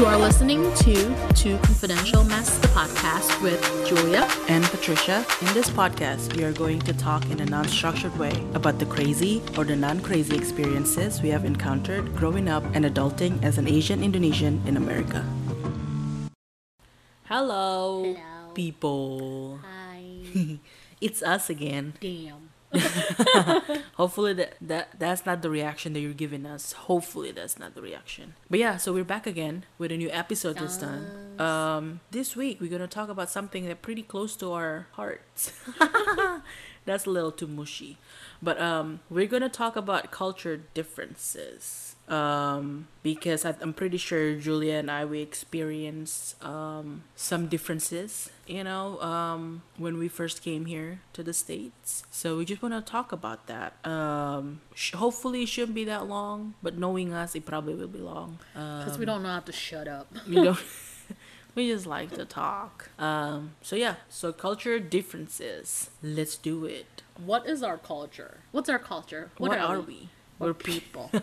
You are listening to Too Confidential Mess, the podcast with Julia. and Patricia. In this podcast, we are going to talk in a non structured way about the crazy or the non crazy experiences we have encountered growing up and adulting as an Asian Indonesian in America. Hello, Hello. people. Hi. it's us again. Damn. Hopefully that, that that's not the reaction that you're giving us. Hopefully that's not the reaction. But yeah, so we're back again with a new episode this time. Um this week we're gonna talk about something that pretty close to our hearts. that's a little too mushy. But um we're gonna talk about culture differences. Um because I, I'm pretty sure Julia and I we experienced um some differences, you know, um when we first came here to the states. So we just want to talk about that. Um sh- hopefully it shouldn't be that long, but knowing us it probably will be long. Um Because we don't know how to shut up. you know we just like to talk. Um so yeah, so culture differences. Let's do it. What is our culture? What's our culture? What, are we? We're people.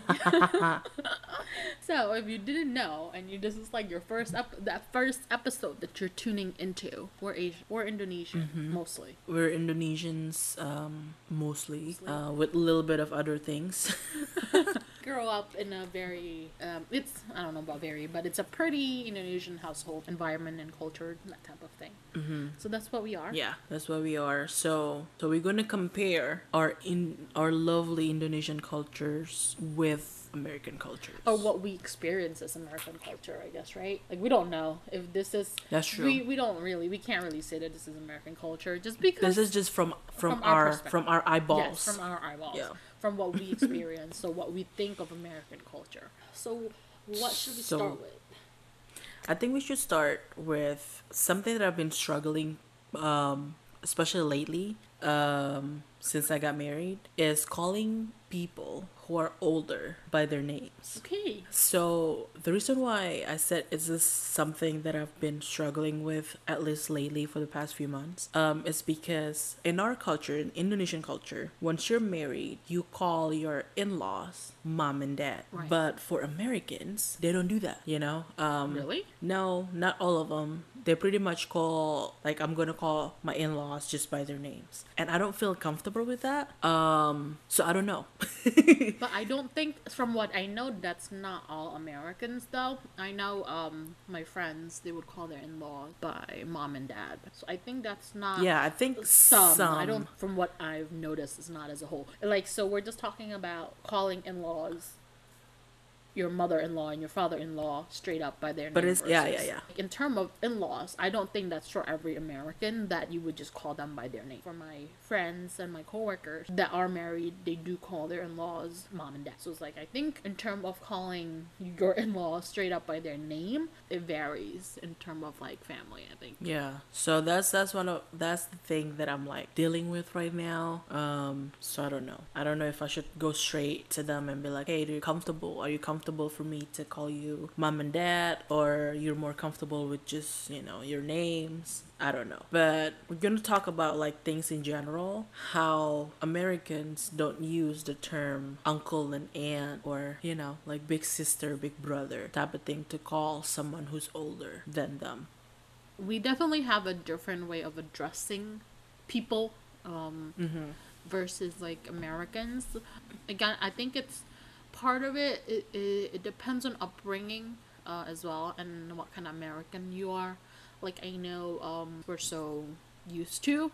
so if you didn't know, and you this is like your first ep- that first episode that you're tuning into, we're Asian, we're Indonesian Mm-hmm. mostly. We're Indonesians, um, mostly, uh, with a little bit of other things. Grow up in a very um, it's I don't know about very, but it's a pretty Indonesian household environment and culture that type of thing. Mm-hmm. So that's what we are. yeah, that's what we are. So, so we're gonna compare our in our lovely Indonesian cultures with American cultures. or what we experience as American culture, I guess, right? Like we don't know if this is That's true. We we don't really we can't really say that this is American culture just because this is just from from, From our our, from our eyeballs. yes, from our eyeballs, Yeah. From what we experience, so what we think of American culture. So what should we So- start with? I think we should start with something that I've been struggling, um, especially lately, um, since I got married, is calling people who are older by their names. Okay. So the reason why I said is this something that I've been struggling with at least lately for the past few months um, is because in our culture, in Indonesian culture, once you're married, you call your in-laws mom and dad. Right. But for Americans, they don't do that. You know? Um, Really? No, not all of them. They pretty much call like I'm gonna call my in-laws just by their names, and I don't feel comfortable with that. Um, so I don't know. But I don't think, from what I know, that's not all Americans though. I know um my friends they would call their in-laws by mom and dad. So I think that's not yeah, I think some. some. I don't. From what I've noticed, is not as a whole. Like so, we're just talking about calling in-laws your mother-in-law and your father-in-law straight up by their But name. But it's- yeah, yeah, yeah. In term of in-laws, I don't think that's for every American that you would just call them by their name. For my friends and my coworkers that are married, they do call their in-laws mom and dad. So it's like I think in term of calling your in-laws straight up by their name, it varies in term of like family. I think. Yeah. So that's that's one of that's the thing that I'm like dealing with right now. Um so I don't know. I don't know if I should go straight to them and be like, "Hey, are you comfortable? Are you comfortable for me to call you mom and dad or you're more comfortable with just, you know, your names?" I don't know. But we're to talk about like things in general, how Americans don't use the term uncle and aunt or, you know, like big sister, big brother type of thing to call someone who's older than them. we definitely have a different way of addressing people um, Mm-hmm. versus like Americans. Again, I think it's part of it. It, it, it depends on upbringing uh, as well and what kind of American you are. Like I know um, we're so used to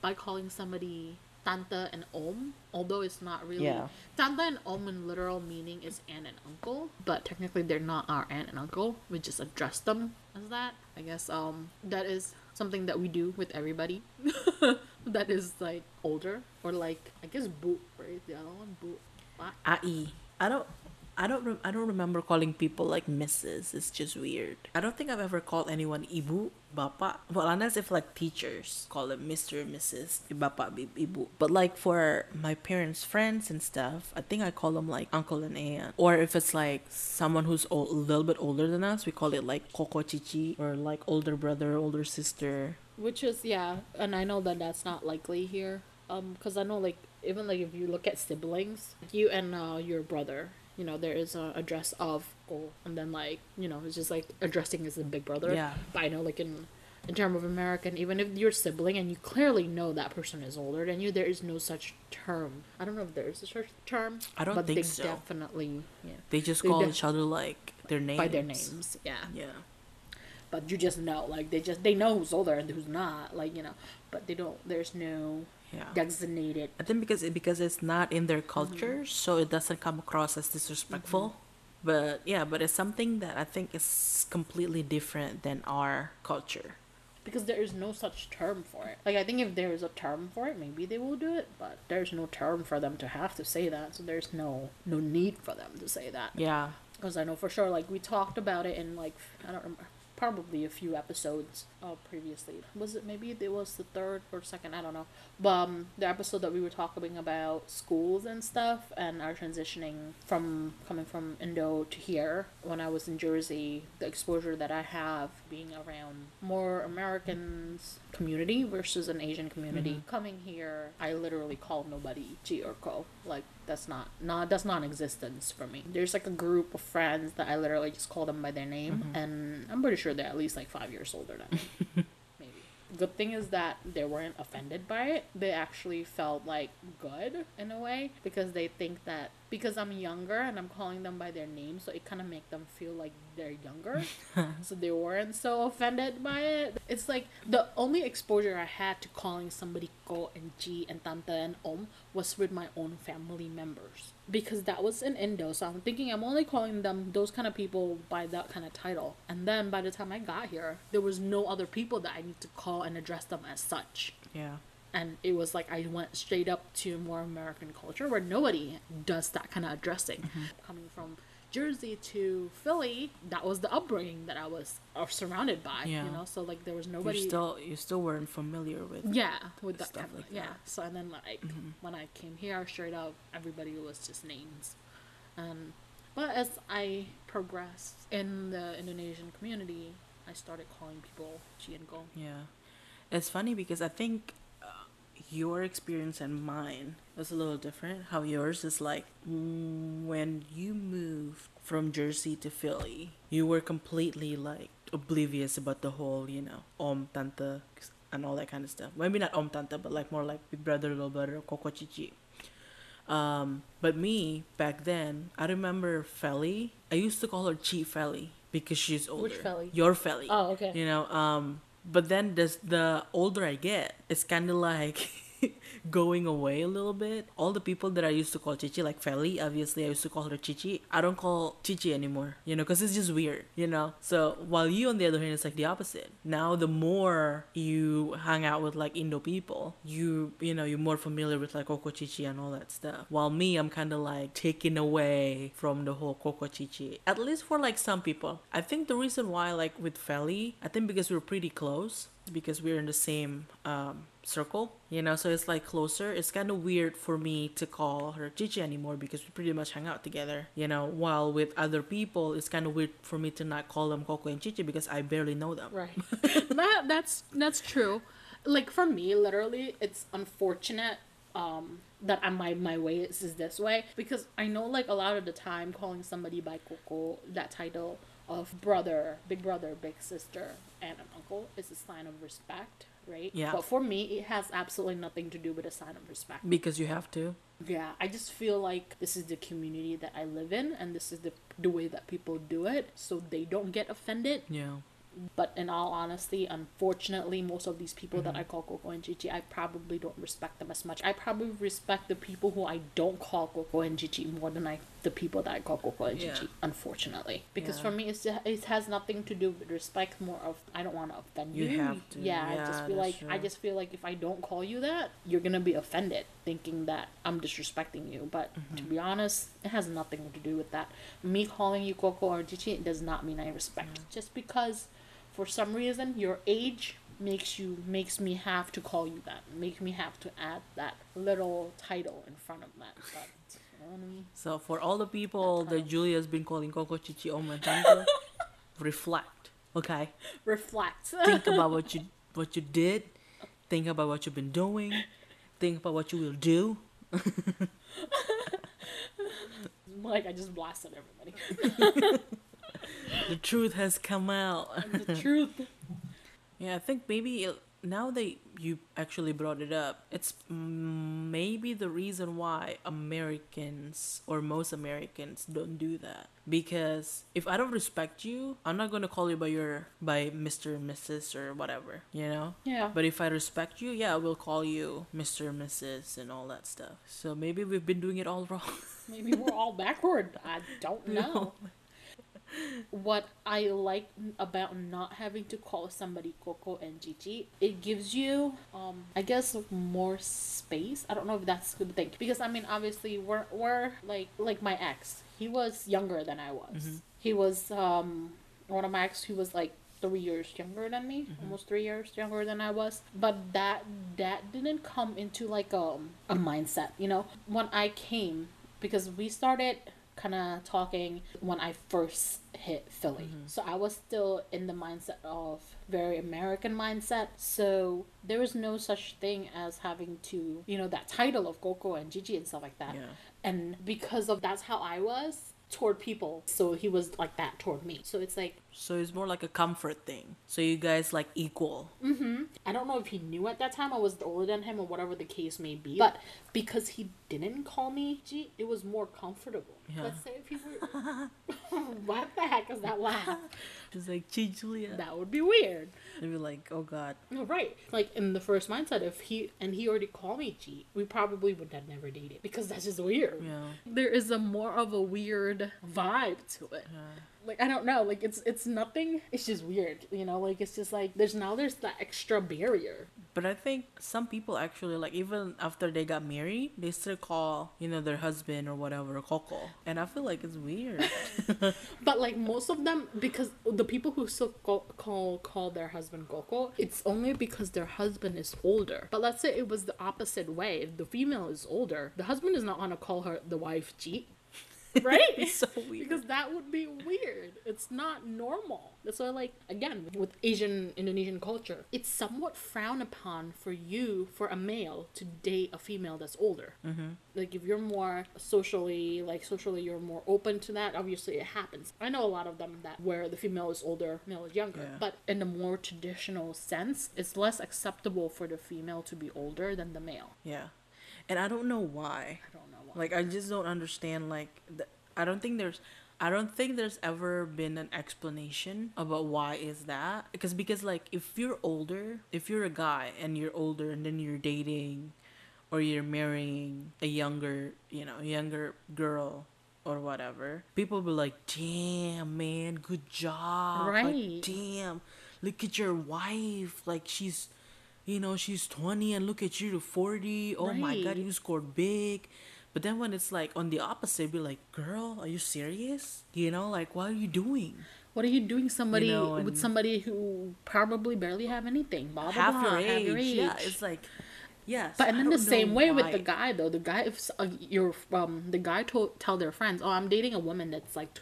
by calling somebody tante and om, although it's not really Yeah. tante and om in literal meaning is aunt and uncle, but technically they're not our aunt and uncle. We just address them as that. I guess um that is something that we do with everybody that is like older or like I guess bu right the other one. What? Ai. I don't. I don't. Rem- I don't remember calling people like Mrs. It's just weird. I don't think I've ever called anyone ibu, bapak. Well, unless if like teachers call them Mister, Mrs, bapak, bi- ibu. But like for my parents' friends and stuff, I think I call them like uncle and aunt. Or if it's like someone who's ol- a little bit older than us, we call it like koko chichi or like older brother, older sister. Which is yeah, and I know that that's not likely here. Um, because I know like even like if you look at siblings, you and uh, your brother, you know there is a address of Go, and then like you know it's just like addressing as a big brother. Yeah. But I know like in in terms of American, even if you're sibling and you clearly know that person is older than you, there is no such term. I don't know if there is a such term. I don't but think they so. definitely yeah They just They call def- each other like their names. by their names. Yeah. Yeah. But you just know like they just they know who's older and who's not like you know, but they don't. There's no Yeah. designated. I think because it, because it's not in their culture, Mm-hmm. so it doesn't come across as disrespectful. But yeah, but it's something that I think is completely different than our culture. because there is no such term for it. Like I think if there is a term for it, maybe they will do it, but there's no term for them to have to say that, so there's no no need for them to say that. Yeah. Because I know for sure, like we talked about it in like I don't remember, probably a few episodes uh, previously. Was it maybe it was the third or second? I don't know. But um, the episode that we were talking about schools and stuff and our transitioning from coming from Indo to here when I was in Jersey, the exposure that I have being around more Americans community versus an Asian community. Coming here, I literally call nobody G or Ko. Like that's not not that's non-existence for me. There's like a group of friends that I literally just call them by their name, mm-hmm. and I'm pretty sure they're at least like five years older than me. Good thing is that they weren't offended by it. They actually felt like good in a way because they think that because I'm younger and I'm calling them by their name, so it kind of make them feel like they're younger. so they weren't so offended by it. It's like the only exposure I had to calling somebody Ko and G and Tante and Om was with my own family members. Because that was in Indo, so I'm thinking I'm only calling them those kind of people by that kind of title. And then by the time I got here, there was no other people that I need to call and address them as such Yeah. and it was like I went straight up to more American culture where nobody does that kind of addressing. Mm-hmm. Coming from Jersey to Philly, that was the upbringing that I was uh, surrounded by. Yeah. You know, so like there was nobody. You still you still weren't familiar with. yeah, with that Stuff kind of, like yeah. that. Mm-hmm. So and then like when I came here, straight up, everybody was just names, and but as I progressed in the Indonesian community, I started calling people Chi and Go. Yeah. It's funny because I think your experience and mine was a little different. How yours is like when you moved from Jersey to Philly, you were completely like oblivious about the whole, you know, om tante and all that kind of stuff. Maybe not om tante, but like more like big brother, little brother, koko chichi. Um, but me back then, I remember Feli. I used to call her Chi Feli because she's older. Which Feli? Your Feli Oh, okay. you know um but then this the older i get it's kind of like going away a little bit. All the people that i used to call chichi like feli obviously i used to call her chichi. I don't call chichi anymore you know because it's just weird you know? So while you on the other hand it's like the opposite. Now the more you hang out with like indo people you you know you're more familiar with like coco chichi and all that stuff. While me i'm kind of like taken away from the whole coco chichi at least for like some people. I think the reason why like with feli i think because we're pretty close because we're in the same um, circle, you know, so it's like closer. It's kind of weird for me to call her Chichi anymore because we pretty much hang out together, you know, while with other people, it's kind of weird for me to not call them Coco and Chichi because I barely know them. Right. that that's that's true. Like for me, literally, it's unfortunate um that I, my my way is, is this way because I know like a lot of the time calling somebody by Coco that title of brother, big brother, big sister, and an uncle is a sign of respect, right? Yeah. But for me, it has absolutely nothing to do with a sign of respect. Because you have to. Yeah, I just feel like this is the community that I live in, and this is the the way that people do it, so they don't get offended. Yeah. But in all honesty, unfortunately, most of these people that mm-hmm. I call Coco and Gigi, I probably don't respect them as much. I probably respect the people who I don't call Coco and Gigi more than I the people that I call Coco and Yeah. Unfortunately, because Yeah. for me, it's it has nothing to do with respect. More of I don't want to offend you. You have to. Yeah, I just feel like I just feel like if I don't call you that, you're gonna be offended, thinking that I'm disrespecting you. But to Mm-hmm. be honest, it has nothing to do with that. Me calling you Coco or it does not mean I respect. Just because, for some reason, your age makes you makes me have to call you that. Make me have to add that little title in front of that. But you know what I mean? So for all the people that Julia's been calling Coco Chichi oh Oma and Tante, reflect. Okay. Reflect. Think about what you what you did. Think about what you've been doing. Think about what you will do. like I just blasted everybody. the truth has come out. the truth. Yeah, I think maybe now that you actually brought it up, it's maybe the reason why Americans or most Americans don't do that. Because if I don't respect you, I'm not gonna call you by your by Mr. Mrs. or whatever, you know. Yeah. But if I respect you, yeah, I will call you Mr. Mrs. and all that stuff. So maybe we've been doing it all wrong. Maybe we're all backward. I don't know. What I like about not having to call somebody Coco and Gigi, it gives you, um, I guess, more space. I don't know if that's a good thing because I mean, obviously, we're we're like like my ex. He was younger than I was. Mhm. He was um one of my ex. He was like three years younger than me, almost three years younger than I was. But that that didn't come into like um a mindset, you know. When I came, because we started kind of talking when I first hit Philly. Mm-hmm. So I was still in the mindset of very American mindset. So there was no such thing as having to, you know, that title of Coco and Gigi and stuff like that. Yeah. And because of that's how I was toward people. So he was like that toward me. So it's like So it's more like a comfort thing. So you guys like equal. Mm-hmm. I don't know if he knew at that time I was older than him or whatever the case may be. But because he didn't call me G, it was more comfortable. Yeah. Let's say if he were What the heck is that laugh? It's like, G Julia. That would be weird. They'd be like, oh God. No, right. Like in the first mindset, if he and he already called me G, we probably would have never dated because that's just weird. Yeah. There is a more of a weird vibe to it. Like I don't know, like it's it's nothing. It's just weird, you know. Like it's just like there's now there's that extra barrier. But I think some people actually like even after they got married, they still call you know their husband or whatever Coco, and I feel like it's weird. But like most of them, because the people who still call call, call their husband Coco, it's only because their husband is older. But let's say it was the opposite way. If the female is older, the husband is not gonna call her the wife cheat. Right? it's so weird. because that would be weird. It's not normal. That's why, like, again, with Asian Indonesian culture, it's somewhat frowned upon for you, for a male, to date a female that's older. Mm-hmm. Like, if you're more socially, like, socially, you're more open to that, obviously it happens. I know a lot of them that where the female is older, male is younger. Yeah. But in a more traditional sense, it's less acceptable for the female to be older than the male. yeah, and I don't know why. I don't know why. Like I just don't understand. Like th- I don't think there's. I don't think there's ever been an explanation about why is that because because like if you're older, if you're a guy and you're older and then you're dating or you're marrying a younger, you know, younger girl or whatever, people be like, "Damn, man, good job." Like, Right. Damn, look at your wife. Like she's you know, she's 20 and look at you 40. Oh my god, you scored big. But then when it's like on the opposite, be like, girl, are you serious? You know, like, what are you doing? What are you doing somebody know, with somebody who probably barely have anything? Blah, blah, half blah, your half age. your Yeah, it's like, yes. But and then the same way with the guy though. The guy if uh, your um the guy told tell their friends, "Oh, I'm dating a woman that's like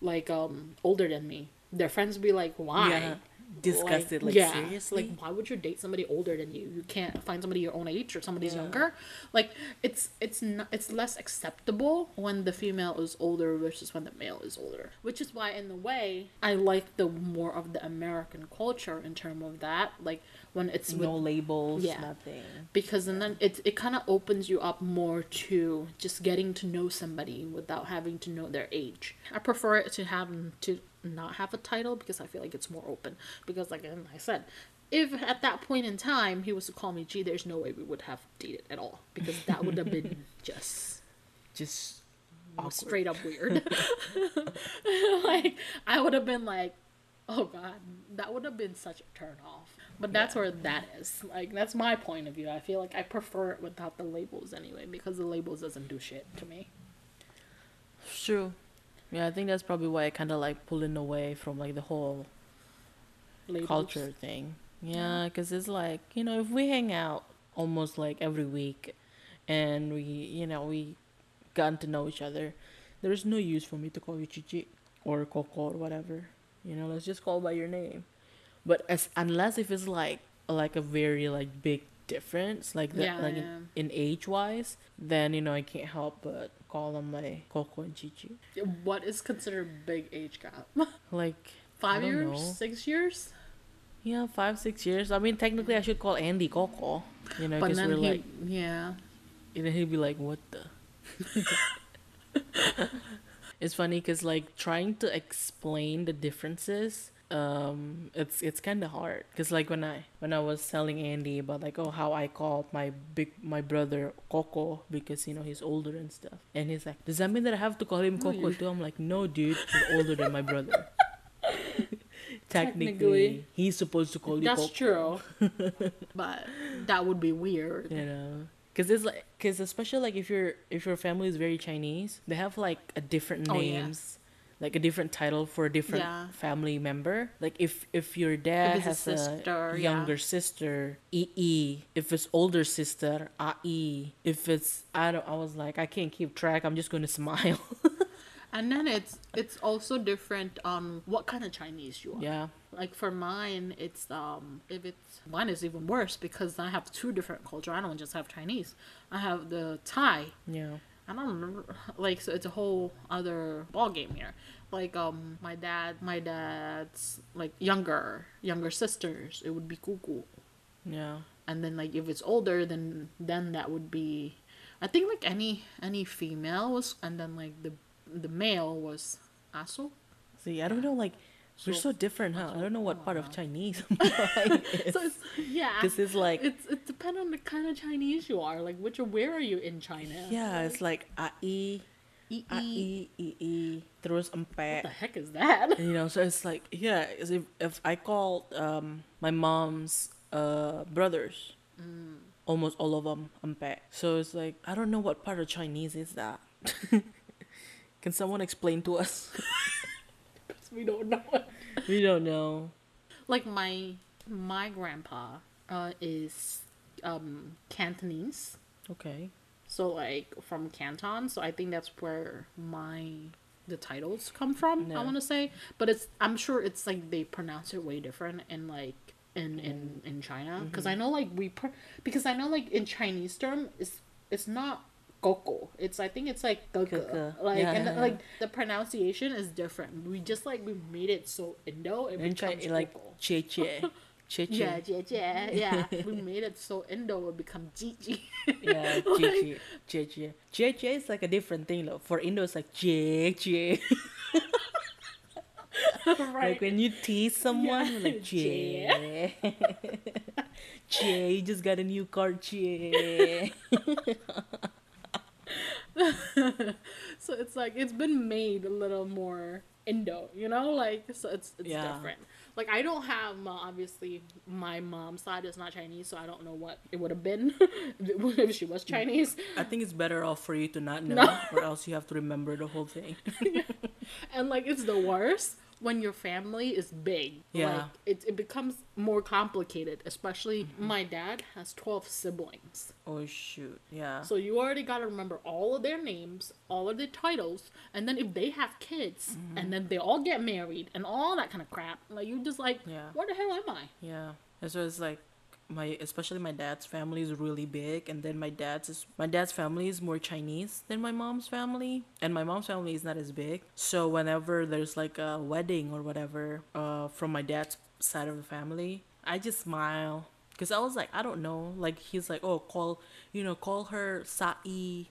like um older than me." Their friends be like, "Why?" Yeah, disgusted. Like, yeah, seriously? Like, why would you date somebody older than you? You can't find somebody your own age or somebody's Yeah. younger. Like, it's it's not it's less acceptable when the female is older versus when the male is older. Which is why, in a way, I like the more of the American culture in terms of that. Like when it's with no labels, Yeah. nothing. because and then it it kind of opens you up more to just getting to know somebody without having to know their age. I prefer it to have to not have a title because I feel like it's more open. Because like I said, if at that point in time he was to call me G, there's no way we would have dated at all because that would have been just Just awkward. straight up weird. like I would have been like, oh god, that would have been such a turn off. But that's Yeah. where that is. Like that's my point of view. I feel like I prefer it without the labels anyway because the labels doesn't do shit to me. True. Yeah, I think that's probably why I kind of like pulling away from like the whole Labels. culture thing. Yeah, because it's like, you know, if we hang out almost like every week and we, you know, we gotten to know each other, there's no use for me to call you Chichi or Coco or whatever. You know, let's just call by your name. But as unless if it's like like a very like big difference, like that, Yeah, like yeah. In, in age wise, then you know I can't help but call them like Coco and Chichi. What is considered big age gap? Like Five years? know. Six years? yeah, five six years. I mean, technically, I should call Andy Coco. You know, because we're he, like, yeah. and then he'd be like, "What the." it's funny because like trying to explain the differences um it's it's kind of hard because like when i when i was telling andy about like oh how i called my big my brother coco because you know he's older and stuff and he's like does that mean that i have to call him coco too i'm like no dude he's older than my brother technically, Technically. he's supposed to call you That's coco true. but that would be weird. you know because it's like because especially like if your if your family is very chinese they have like a different Oh, yeah. Like a different title for a different Yeah. family member like if if your dad If has a a, sister, yeah. younger sister ee if it's older sister ai if it's i don't i was like i can't keep track i'm just gonna smile And then it's it's also different on what kind of Chinese you are. yeah Like for mine, it's um if it's mine is even worse because I have two different culture. I don't just have Chinese. I have the Thai. yeah I don't remember like so it's a whole other ball game here. Like um my dad my dad's like younger younger sisters, it would be Kuku. yeah And then like if it's older then then that would be I think like any any female was and then like the the male was aso. see i don't know like we're So- different huh i don't know what part of chinese So it's yeah. because it's like It's it depends on the kind of Chinese you are. Like which where are you in China? yeah it's like ai E- e- I, I, terus What the heck is that? You know, so it's like, yeah, as if, if I called um, my mom's uh, brothers, Mm. almost all of them empat. So it's like, I don't know what part of Chinese is that. Can someone explain to us? We don't know. we don't know. Like my my grandpa uh, is um Cantonese. Okay. So like from Canton, so I think that's where my the titles come from. I want to say, but it's I'm sure it's like they pronounce it way different in like in in in China because I know like we pr- because I know like in Chinese term it's it's not Coco. It's I think it's like. Gege. Like Yeah, and yeah, like the pronunciation is different. We just like we made it so Indo it China, becomes like, Coco. che che. Che che. Yeah, yeah, yeah, yeah. we made it so Indo it become Gigi. Yeah, che che. Che che. Che che is like a different thing, though. For Indo, it's like che che. right. Like when you tease someone, you're like Yeah. Jay. Jay, you just got a new car, Jay. so it's like it's been made a little more Indo, you know, like so it's it's Yeah. different. Like I don't have uh, obviously my mom's side is not Chinese, so I don't know what it would have been if she was Chinese. I think it's better off for you to not know, No. or else you have to remember the whole thing. And like it's the worst when your family is big. Yeah. Like it it becomes more complicated, especially my dad has 12 siblings. Oh shoot, yeah. So you already got to remember all of their names, all of their titles, and then if they have kids, Mm-hmm. and then they all get married and all that kind of crap, like you're just like, Yeah. what the hell am I? Yeah, and so it's like my, especially my dad's family is really big, and then my dad's is my dad's family is more Chinese than my mom's family, and my mom's family is not as big. So whenever there's like a wedding or whatever, uh, from my dad's side of the family, I just smile because I was like, I don't know, like he's like, oh, call, you know, call her Sai,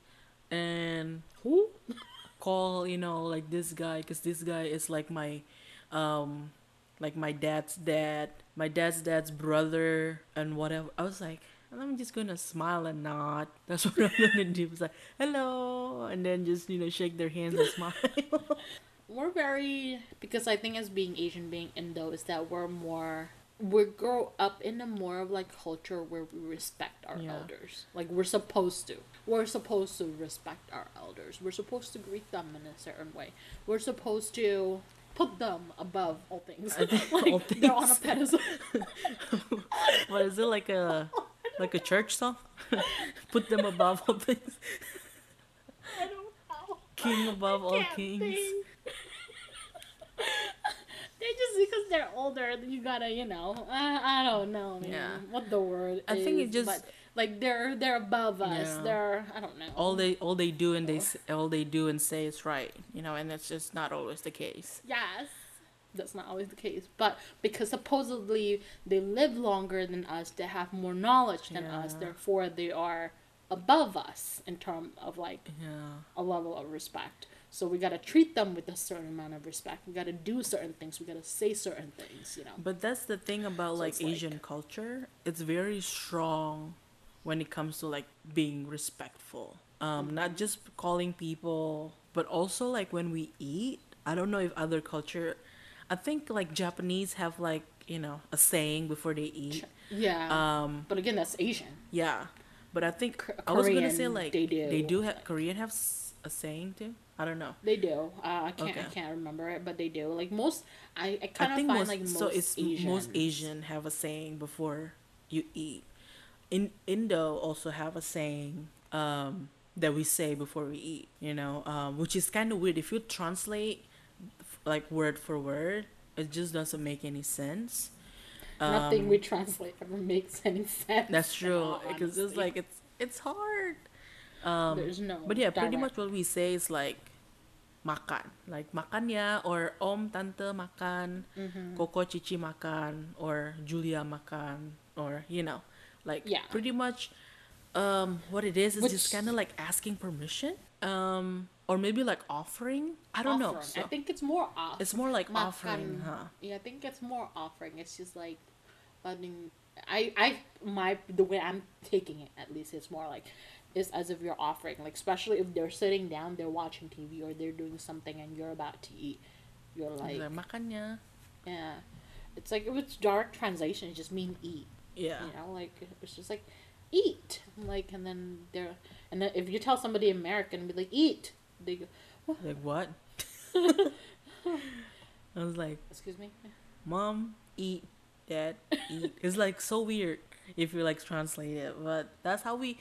and Who? call you know like this guy because this guy is like my um like my dad's dad my dad's dad's brother and whatever i was like i'm just gonna smile and nod that's what i'm gonna do it's like hello and then just you know shake their hands and smile We're very because I think as being Asian, being Indo, is that we're more we grow up in a more of like culture where we respect our Yeah. elders. Like we're supposed to. We're supposed to respect our elders. We're supposed to greet them in a certain way. We're supposed to put them above all things. Like all they're on a things. pedestal. what is it like a like a church song put them above all things I don't know. king above all kings think. they just because they're older, you gotta, you know, I, I don't know, man, Yeah. what the word. I think it is, just- but, like they're they're above us. Yeah. They're I don't know. all they all they do and they all they do and say is right, you know, and that's just not always the case. Yes. That's not always the case. But because supposedly they live longer than us, they have more knowledge than us, therefore they are above us in terms of like Yeah. a level of respect. So we gotta treat them with a certain amount of respect. We gotta do certain things. We gotta say certain things, you know. But that's the thing about So like it's like- Asian culture. It's very strong when it comes to like being respectful. Um, Mm-hmm. not just calling people, but also like when we eat. I don't know if other culture. I think like Japanese have like you know a saying before they eat. Yeah. Um, but again, that's Asian. yeah, but I think K- I was gonna say Korean, like they do. They do have Korean have a saying too. I don't know. They do. Uh, I can't. I can't remember it, but they do. Like most, I, I kind of think find most, like most so it's Asians. most Asian have a saying before you eat. In Indo also have a saying um, that we say before we eat. You know, um, which is kind of weird if you translate like word for word. It just doesn't make any sense. Nothing Um, we translate ever makes any sense. That's true because it's like it's it's hard. Um, There's no. But yeah, pretty much what we say is like makan. Like makan ya or om tante makan, Mhm. Coco Cici makan or Julia makan or you know, like Yeah. pretty much um what it is is just kind of like asking permission. Um or maybe like offering. I don't know. So I think it's more off. it's more like makan. offering, huh? Yeah, I think it's more offering. It's just like letting. I I my the way I'm taking it at least it's more like is as if you're offering like especially if they're sitting down they're watching TV or they're doing something and you're about to eat you're like Like, makan ya. yeah it's like if it's direct translation it just mean eat Yeah. you know like it's just like eat like and then they're and then if you tell somebody American be like eat they go Like what? I was like, excuse me mom, eat, dad, eat. It's like so weird if you like translate it, but that's how we,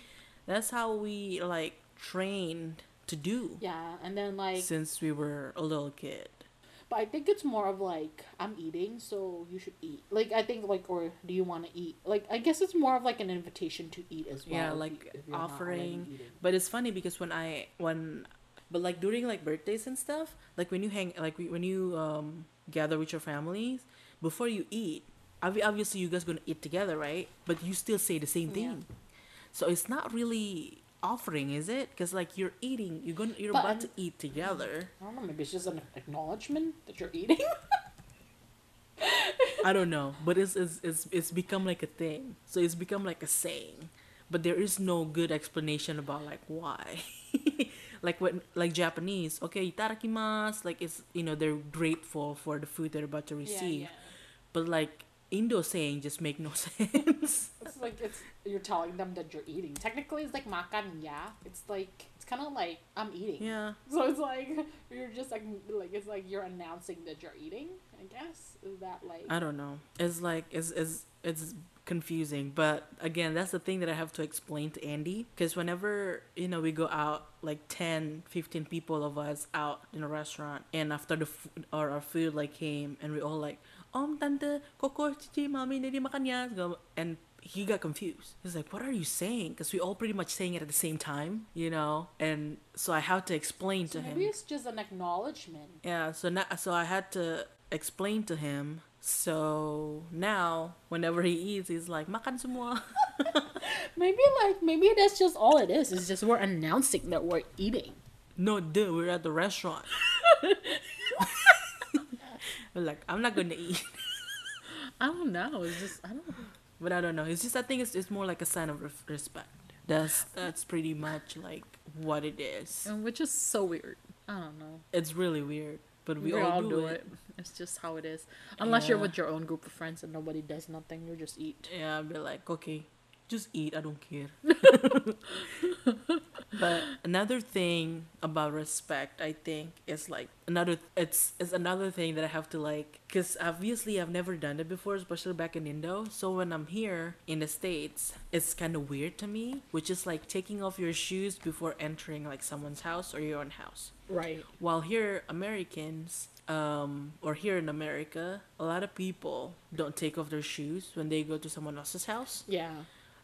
that's how we like trained to do yeah and then like since we were a little kid. But I think it's more of like I'm eating, so you should eat. Like I think like or do you want to eat? Like I guess it's more of like an invitation to eat as well. Yeah, like if already offering. But it's funny because when I when, but like during like birthdays and stuff, like when you hang like when you um gather with your families before you eat, obviously you guys gonna eat together, right? But you still say the same Yeah. thing, so it's not really offering, is it? Because like you're eating, you're gonna you're But about I'm- to eat together. I don't know. Maybe it's just an acknowledgement that you're eating. I don't know, but it's it's it's it's become like a thing. So it's become like a saying, but there is no good explanation about like why. like when like Japanese, okay, itadakimasu, like it's you know they're grateful for the food they're about to receive. But like Indo saying just make no sense. Like it's you're telling them that you're eating. Technically, it's like makan ya. It's like it's kind of like I'm eating. yeah. So it's like you're just like like it's like you're announcing that you're eating. I guess is that like I don't know. It's like it's it's it's confusing, but again, that's the thing that I have to explain to Andy because whenever, you know, we go out like 10, 15 people of us out in a restaurant and after the f- or our food like came and we all like, "Om tante, koko, cici, mami, nadi makan ya." Go- And he got confused. He's like, "What are you saying?" Because we all pretty much saying it at the same time, you know. And so I had to explain so to maybe him. Maybe it's just an acknowledgement. Yeah, so now so I had to explain to him. So now whenever he eats, he's like makan semua. Maybe like maybe that's just all it is. It's just we're announcing that we're eating. no, dude, we're at the restaurant. like, I'm not gonna eat, I don't know. It's just I don't. But I don't know. It's just I think it's it's more like a sign of ref- respect. That's that's pretty much like what it is. And which is so weird. I don't know. It's really weird, but we, We, all, do, it. It's just how it is. Unless you're with your own group of friends and nobody does nothing, you just eat. Yeah, I'll be like, okay, just eat. I don't care. but another thing about respect, I think, is like another. It's it's another thing that I have to like, because obviously I've never done it before, especially back in Indo. So when I'm here in the states, it's kind of weird to me, which is like taking off your shoes before entering like someone's house or your own house. Right. While here, Americans, um, or here in America, a lot of people don't take off their shoes when they go to someone else's house. Yeah.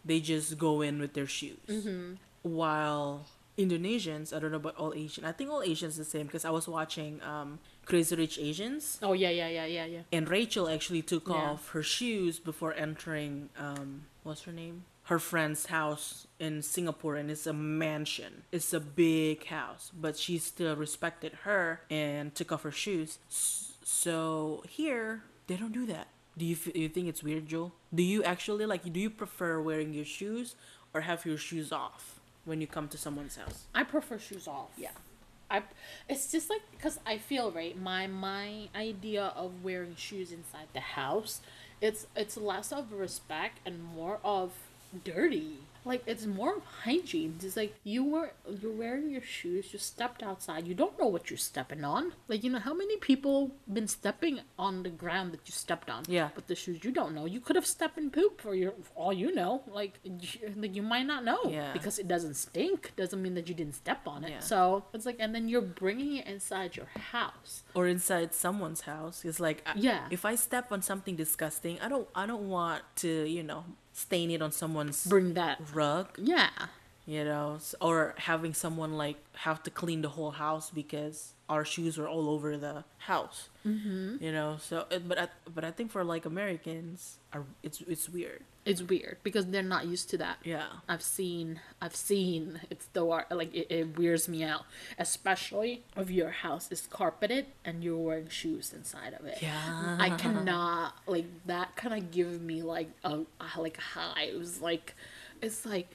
They just go in with their shoes. Mm-hmm. While Indonesians, I don't know about all Asian. I think all Asians the same because I was watching um, Crazy Rich Asians, Oh yeah, yeah, yeah, yeah, yeah. and Rachel actually took Yeah. off her shoes before entering. Um, what's her name? Her friend's house in Singapore, and it's a mansion. It's a big house, but she still respected her and took off her shoes. So here, they don't do that. Do you you think it's weird, Joel? Do you actually like? Do you prefer wearing your shoes or have your shoes off when you come to someone's house? I prefer shoes off. Yeah. I it's just like because I feel right my my idea of wearing shoes inside the house it's it's less of respect and more of dirty like it's more of hygiene. It's like you were you're wearing your shoes you stepped outside. You don't know what you're stepping on. Like you know how many people been stepping on the ground that you stepped on? Yeah. but the shoes you don't know. You could have stepped in poop for your for all you know. Like you, like you might not know Yeah. because it doesn't stink. Doesn't mean that you didn't step on it. Yeah. so it's like and then you're bringing it inside your house. Or inside someone's house. It's like I- Yeah. if i step on something disgusting i don't i don't want to you know stain it on someone's bring that rug? Yeah you know or having someone like have to clean the whole house because our shoes were all over the house mm-hmm. you know so but I, but i think for like americans are, it's it's weird it's weird because they're not used to that yeah I've seen, I've seen. It's the like it, it weirds me out, especially if your house is carpeted and you're wearing shoes inside of it. yeah I cannot like that. Kind of give me like a like hives. Like it's like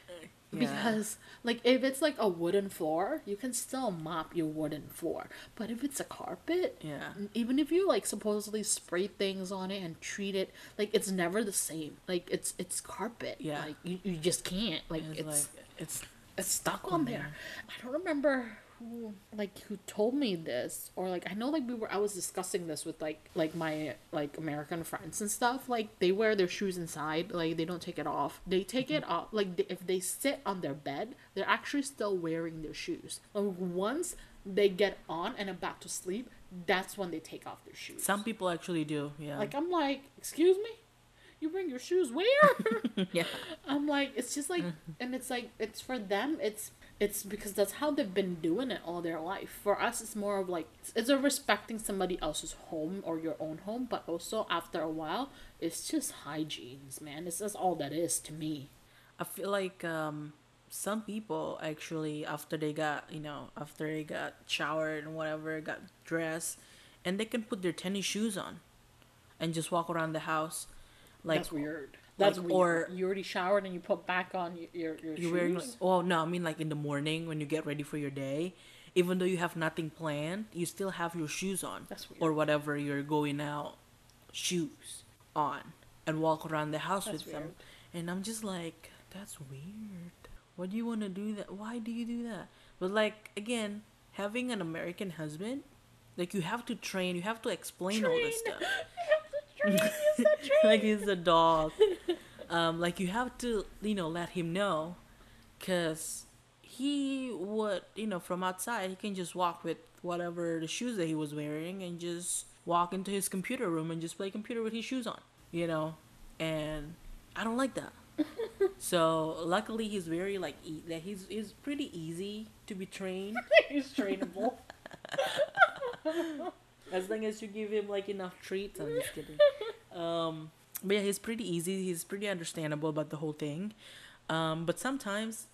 Yeah. because like if it's like a wooden floor, you can still mop your wooden floor. But if it's a carpet, Yeah. even if you like supposedly spray things on it and treat it like it's never the same. Like it's it's carpet. Yeah. like you, you just can't. Like it's, it's like it's it's stuck on there. I don't remember who like who told me this or like I know like we were I was discussing this with like like my like American friends and stuff. Like they wear their shoes inside, like they don't take it off. They take it mm-hmm. off like they, if they sit on their bed, they're actually still wearing their shoes. Like once they get on and about to sleep, that's when they take off their shoes. some people actually do yeah like I'm like, excuse me, you bring your shoes where? yeah I'm like, it's just like, mm-hmm. and it's like, it's for them. It's it's because that's how they've been doing it all their life. For us, it's more of like it's a respecting somebody else's home or your own home, but also after a while, it's just hygienes, man. It's just all that is to me. I feel like um, some people actually after they got you know after they got showered and whatever got dressed, and they can put their tennis shoes on, and just walk around the house, like that's weird. That's like, weird. or- you already showered and you put back on your your, shoes. wearing. Oh no, I mean like in the morning when you get ready for your day, even though you have nothing planned, you still have your shoes on That's weird. or whatever you're going out, shoes on, and walk around the house That's with them, and I'm just like, that's weird. What do you want to do that? Why do you do that? But like again, having an American husband, like you have to train, you have to explain all this stuff. Train, use the train. like he's a dog. Um, like you have to, you know, let him know, cause he would, you know, from outside he can just walk with whatever the shoes that he was wearing and just walk into his computer room and just play computer with his shoes on, you know, and I don't like that. so luckily he's very like e- that he's he's pretty easy to be trained He's trainable. As long as you give him like enough treats. I'm just kidding. Um, but yeah, he's pretty easy. He's pretty understandable about the whole thing. Um, but sometimes,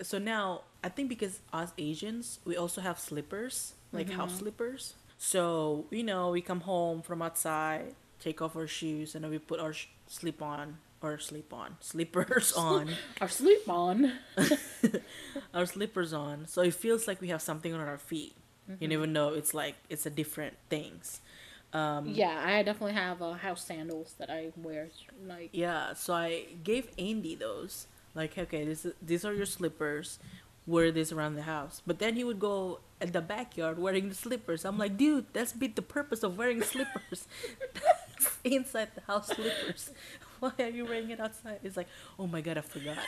so now I think because us Asians, we also have slippers, like house slippers. So you know, we come home from outside, take off our shoes, and then we put our sh- slip on or sleep on slippers on our sleep on. our slippers on so it feels like we have something on our feet you never know it's like it's a different things um Yeah, I definitely have uh, house sandals that I wear. Like Yeah, so I gave Andy those. Like, okay, this is, these are your slippers. wear this around the house. But then he would go at the backyard wearing the slippers. I'm like, dude, that's beat the purpose of wearing slippers. Inside the house slippers. Why are you wearing it outside? It's like, oh my god, I forgot.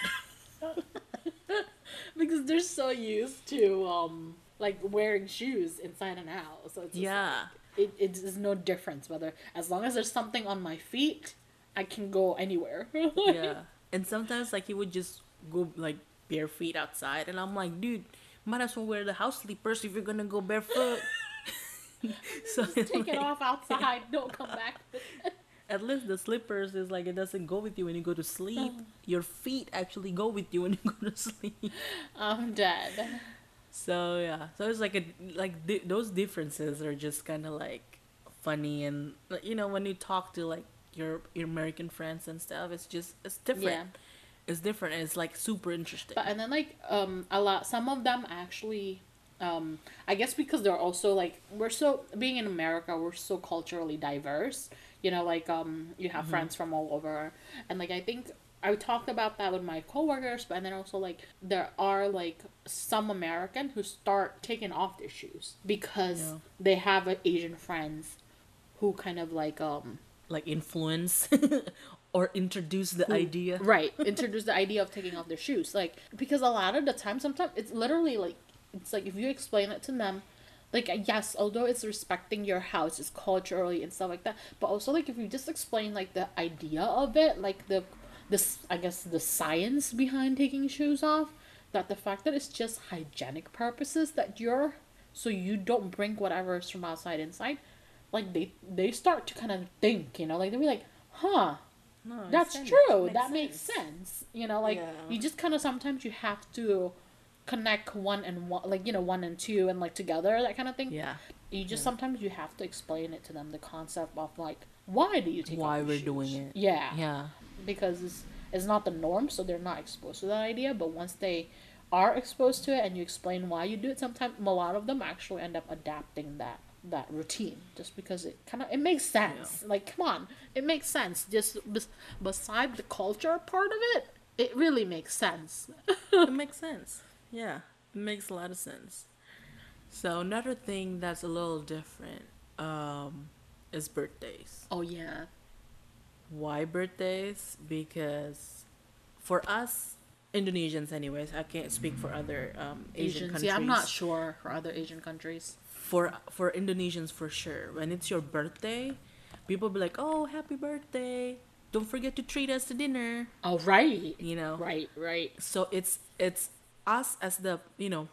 because they're so used to um like wearing shoes inside and out. So it's just Yeah. like, it it is no difference whether as long as there's something on my feet, I can go anywhere. yeah. And sometimes like he would just go like bare feet outside and I'm like, dude, might as well wear the house slippers if you're gonna go barefoot. so it's Take it off outside. Don't come back. At least the slippers is like it doesn't go with you when you go to sleep. Oh. Your feet actually go with you when you go to sleep. I'm dead. So yeah, so it's like a like di- those differences are just kind of like funny and you know when you talk to like your your American friends and stuff, it's just it's different. Yeah. It's different and it's like super interesting. But and then like um a lot some of them actually um I guess because they're also like we're so being in America we're so culturally diverse. You know, like um you have friends from all over and like I think I talked about that with my coworkers, but and then also like there are like some American who start taking off their shoes because Yeah. they have uh, Asian friends who kind of like um like influence or introduce the who- idea. right introduce the idea of taking off their shoes like because a lot of the time sometimes it's literally like it's like if you explain it to them like yes although it's respecting your house it's culturally and stuff like that but also like if you just explain like the idea of it like the this i guess the science behind taking shoes off that the fact that it's just hygienic purposes that you're so you don't bring whatever is from outside inside like they they start to kind of think you know like they'll be like huh No, that's true. makes that makes sense. You know, like Yeah. you just kind of sometimes you have to connect one and one, like you know, one and two, and like together, that kind of thing. Yeah. You just Yeah. sometimes you have to explain it to them the concept of like why do you take Why off we're shoes? doing it. Yeah, Yeah. Because it's, it's not the norm, so they're not exposed to that idea. But once they are exposed to it, and you explain why you do it, sometimes a lot of them actually end up adapting that that routine just because it kind of it makes sense like come on it makes sense just bes- beside the culture part of it it really makes sense it makes sense. Yeah, it makes a lot of sense. So another thing that's a little different um, is birthdays. oh yeah Why birthdays? Because for us Indonesians, anyways, I can't speak for other um, Asian asians countries. yeah i'm not sure for other asian countries for for Indonesians for sure. When it's your birthday, people be like, "Oh, happy birthday! Don't forget to treat us to dinner." oh right You know, right right so it's it's us as the you know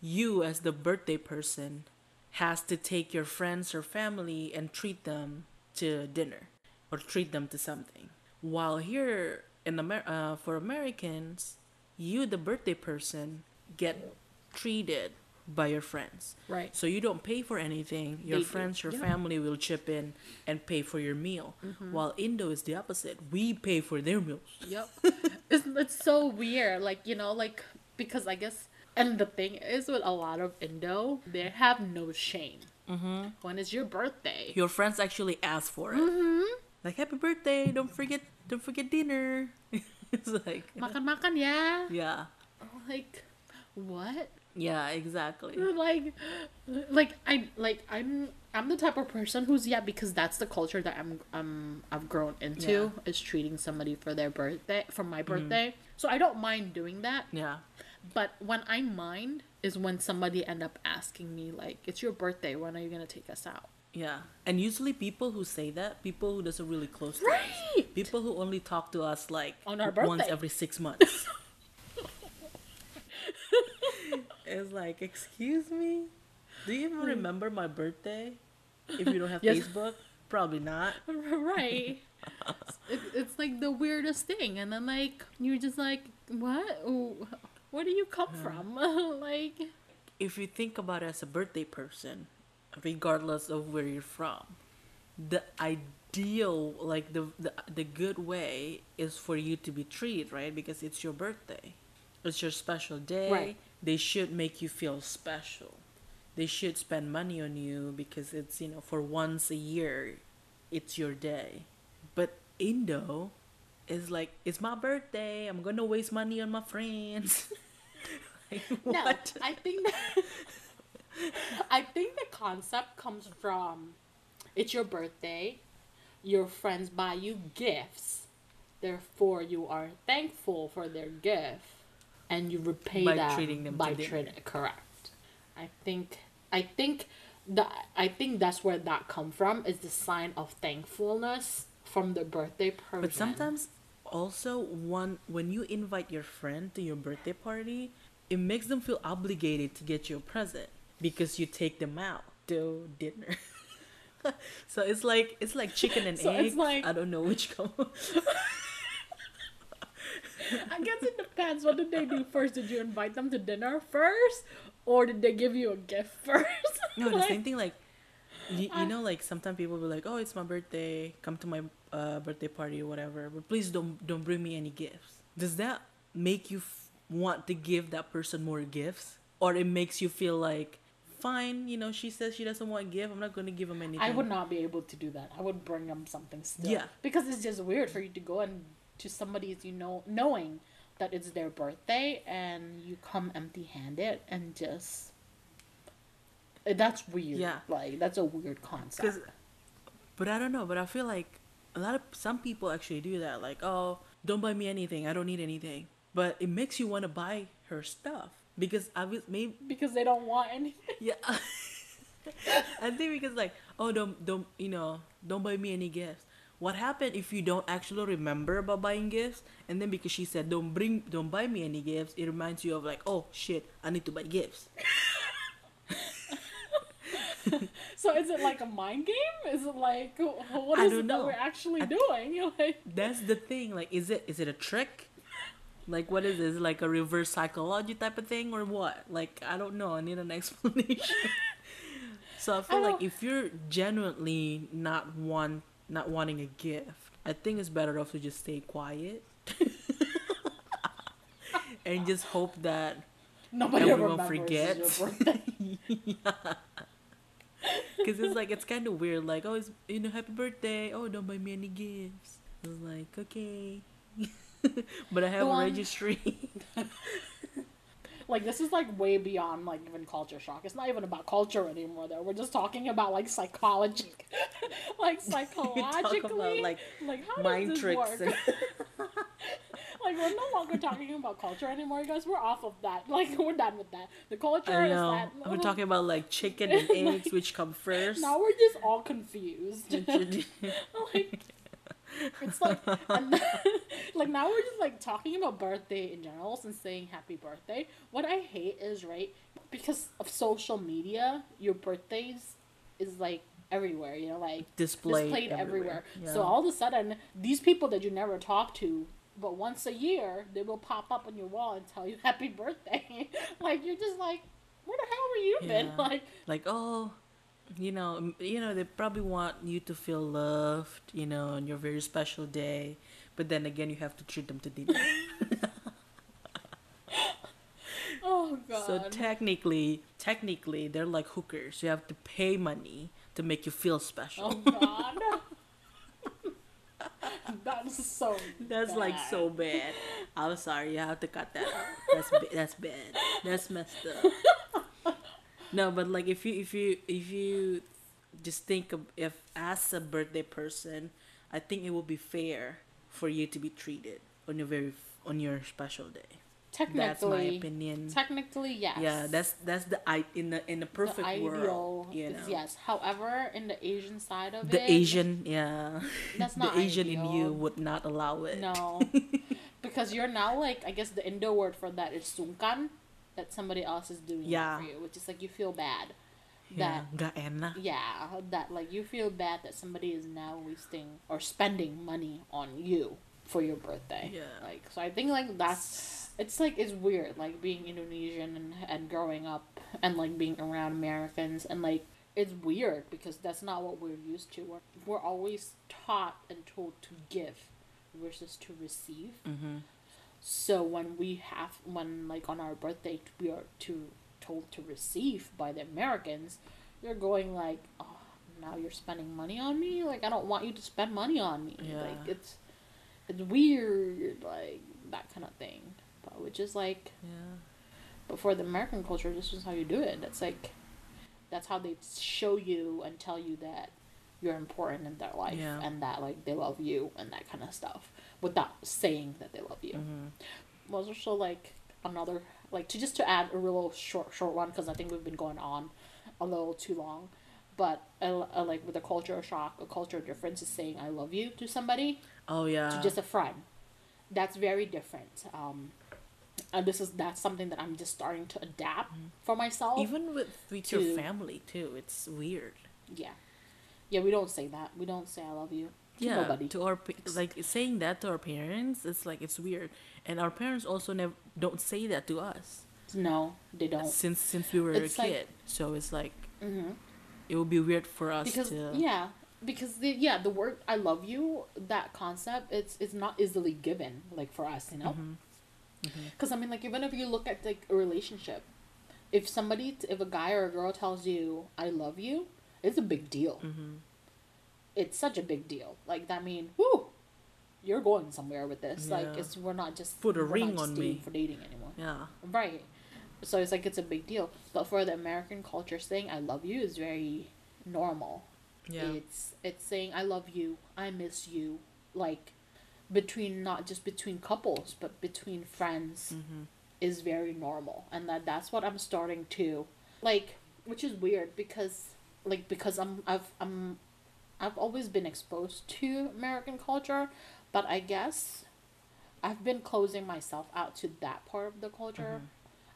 you as the birthday person has to take your friends or family and treat them to dinner or treat them to something while here in Amer- uh, for americans you the birthday person get treated by your friends right so you don't pay for anything. Your They do, friends, your yeah. family will chip in and pay for your meal. Mm-hmm. While Indo is the opposite. We pay for their meals. Yep. it's, it's so weird. Like, you know, like, because I guess, and the thing is with a lot of Indo, they have no shame. Mm-hmm. When it's your birthday. Your friends actually ask for it. Mm-hmm. Like happy birthday! Don't forget, don't forget dinner. it's like Makan-makan ya. yeah, Like, what? yeah, exactly. Like, like I like I'm I'm the type of person who's yeah because that's the culture that I'm um I've grown into is treating somebody for their birthday for my birthday. So I don't mind doing that. Yeah, But when I mind is when somebody end up asking me like, "It's your birthday. When are you gonna take us out?" Yeah. And usually people who say that, people who doesn't really close to us, people who only talk to us like On our once every six months. it's like, excuse me, do you even hmm. remember my birthday? If you don't have Yes. Facebook, probably not. right. it, it's like the weirdest thing, and then like you're just like, "What? Ooh, Where do you come uh-huh. from?" like, if you think about it as a birthday person, regardless of where you're from, the ideal, like the, the the good way, is for you to be treated right because it's your birthday, it's your special day. Right. They should make you feel special. They should spend money on you because it's you know for once a year, it's your day. But Indo is like it's my birthday. I'm gonna waste money on my friends. Like, No. I think that I think the concept comes from it's your birthday, your friends buy you gifts, therefore you are thankful for their gift, and you repay that By that treating them by treating correct. I think I think that I think that's where that come from is the sign of thankfulness from the birthday person. But sometimes also one when you invite your friend to your birthday party, it makes them feel obligated to get you a present because you take them out to dinner. so it's like it's like chicken and So egg. like- I don't know which come. I guess it depends. What did they do first? Did you invite them to dinner first, or did they give you a gift first? No, the Like- same thing. Like, you, you know, like sometimes people will be like, "Oh, it's my birthday. Come to my uh, birthday party or whatever." But please don't don't bring me any gifts. Does that make you f- want to give that person more gifts, or it makes you feel like, fine, you know, she says she doesn't want to give. I'm not going to give him anything. I would not be able to do that. I would bring them something still. Yeah. Because it's just weird for you to go and to somebody's you know knowing that it's their birthday and you come empty handed and just eh, that's weird. Yeah. Like that's a weird concept. But I don't know. But I feel like a lot of some people actually do that. Like, oh, don't buy me anything. I don't need anything. But it makes you want to buy her stuff because I was maybe Because they don't want anything. Yeah. I think because like, oh don't don't you know, don't buy me any gifts. What happened if you don't actually remember about buying gifts and then because she said don't bring don't buy me any gifts, it reminds you of like, oh shit, I need to buy gifts. So is it like a mind game? Is it like what is it know. that we're actually I- doing? Like That's the thing. Like is it is it a trick? Like what is this? Like a reverse psychology type of thing or what? Like I don't know. I need an explanation. so I feel I like if you're genuinely not want not wanting a gift, I think it's better off to just stay quiet and just hope that nobody Everyone remembers forgets. birthday. because it's like it's kind of weird. Like oh, it's you know happy birthday. Oh, don't buy me any gifts. I was like okay. but I have The a one- registry. like this is like way beyond like even culture shock. It's not even about culture anymore though. We're just talking about like psychology, like psychologically, like, like how mind does this tricks work? and- like we're no longer talking about culture anymore, you guys. We're off of that. Like we're done with that. The culture I is know. that. We're talking about like chicken and eggs, which come first. Now we're just all confused. Like it's like and then, like now we're just like talking about birthday in general and saying happy birthday. What i hate is right because of social media your birthdays is like everywhere you know like displayed, displayed everywhere, Yeah. so all of a sudden these people that you never talk to but once a year they will pop up on your wall and tell you happy birthday. Like you're just like where the hell were you been? Like like oh you know you know they probably want you to feel loved you know on your very special day but then again you have to treat them to dinner. Oh god. so technically technically they're like hookers. You have to pay money to make you feel special. Oh God. That's so. that's like so bad. i'm sorry. You have to cut that out. That's that's bad. That's messed up no but like if you if you if you just think of if as a birthday person i think it will be fair for you to be treated on your very on your special day. Technically, that's my opinion. Technically, yes. yeah that's that's the i in the in the the perfect ideal. world you know. yes. However, in the Asian side of the it, the asian yeah. That's the not asian in you would not allow it. No, because you're now like I guess the Indo word for that is sungkan, that somebody else is doing Yeah. for you, which is like you feel bad. yeah That gak enak. yeah, that like you feel bad that somebody is now wasting or spending money on you for your birthday. Yeah. Like so, I think like that's it's like it's weird like being Indonesian and and growing up and like being around Americans and like it's weird because that's not what we're used to. We're we're always taught and told to give versus to receive. Mhm. So when we have when like on our birthday we are to told to receive by the Americans, you're going like, oh, now you're spending money on me. Like I don't want you to spend money on me. Yeah. Like it's it's weird, like that kind of thing. But which is like yeah But for the American culture, this is how you do it. That's like, that's how they show you and tell you that you're important in their life Yeah. and that like they love you and that kind of stuff without saying that they love you. Mm-hmm. Was also like another like to just to add a real short short one because I think we've been going on a little too long. But uh, uh, like with a culture shock, a culture difference is saying "I love you" to somebody Oh yeah. to just a friend. That's very different. Um, and this is that's something that I'm just starting to adapt for myself. Mm-hmm. Even with with your family too, it's weird. yeah, yeah. We don't say that. We don't say "I love you" to yeah, nobody. to our like saying that to our parents, it's like it's weird, and our parents also never don't say that to us no, they don't. since since we were It's a like- kid. so it's like hmm it would be weird for us because to yeah because the yeah the word i love you that concept it's it's not easily given like for us you know because i mean like even if you look at like a relationship if somebody if a guy or a girl tells you i love you it's a big deal Mhm. It's such a big deal like that mean whoo you're going somewhere with this like it's we're not just Put a ring on me. for dating anymore yeah Right. So it's like it's a big deal. But for the American culture saying I love you is very normal. yeah It's it's saying I love you, I miss you, like between not just between couples, but between friends Mhm. is very normal. And that that's what I'm starting to like which is weird because like because I'm I've I'm I've always been exposed to American culture, but I guess I've been closing myself out to that part of the culture. Mm-hmm.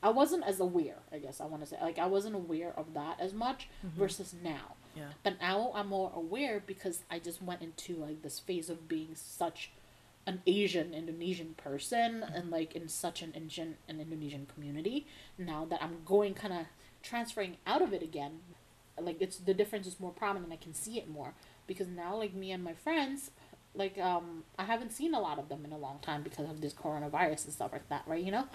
I wasn't as aware, I guess I want to say. Like I wasn't aware of that as much mm-hmm. versus now. yeah But now I'm more aware because I just went into like this phase of being such an Asian Indonesian person mm-hmm. and like in such an Asian and Indonesian community. Now that I'm going kind of transferring out of it again, like it's the difference is more prominent. I can see it more because now like me and my friends, like um I haven't seen a lot of them in a long time because of this coronavirus and stuff like that, right? You know.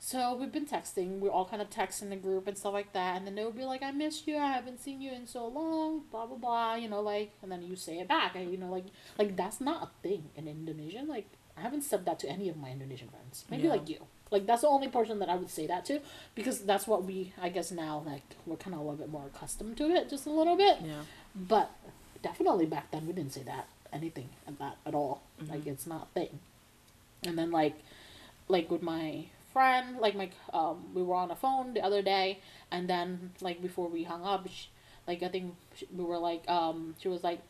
So we've been texting. We're all kind of texting the group and stuff like that. And then they'll be like, "I miss you. I haven't seen you in so long." Blah blah blah. You know, like, and then you say it back. And, you know, like, like that's not a thing in Indonesian. Like, I haven't said that to any of my Indonesian friends. Maybe Yeah. like you. Like that's the only person that I would say that to, because that's what we. I guess now like we're kind of a little bit more accustomed to it, just a little bit. yeah But definitely back then we didn't say that anything at that at all. Like Mm-hmm. it's not a thing. And then like like with my friend, like my um we were on the phone the other day and then like before we hung up, sh like I think sh we were like um she was like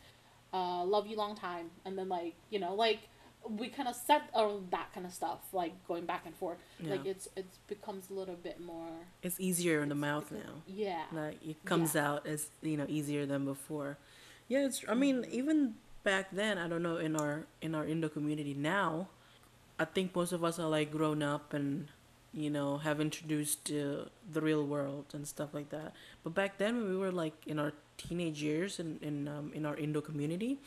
uh love you long time and then like you know like we kind of set on that kind of stuff like going back and forth yeah. like it's it's becomes a little bit more it's easier in the mouth now yeah like it comes out as you know easier than before yeah it's i mean even back then i don't know in our in our indo community now i think most of us are like grown up and you know have introduced to the real world and stuff like that. But back then when we were like in our teenage years in in, um, in our indo community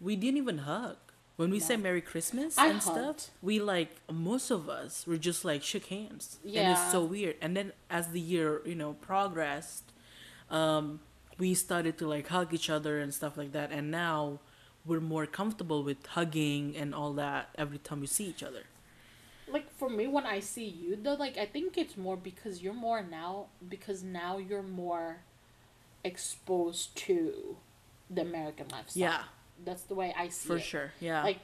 we didn't even hug. When we say merry christmas I and stuff we like most of us were just like shook hands. Yeah, and it's so weird. And then as the year you know progressed um, we started to like hug each other and stuff like that and now we're more comfortable with hugging and all that every time we see each other. Like for me when i see you though like i think it's more because you're more now because now you're more exposed to the american lifestyle. Yeah. That's the way i see it. for sure yeah. Like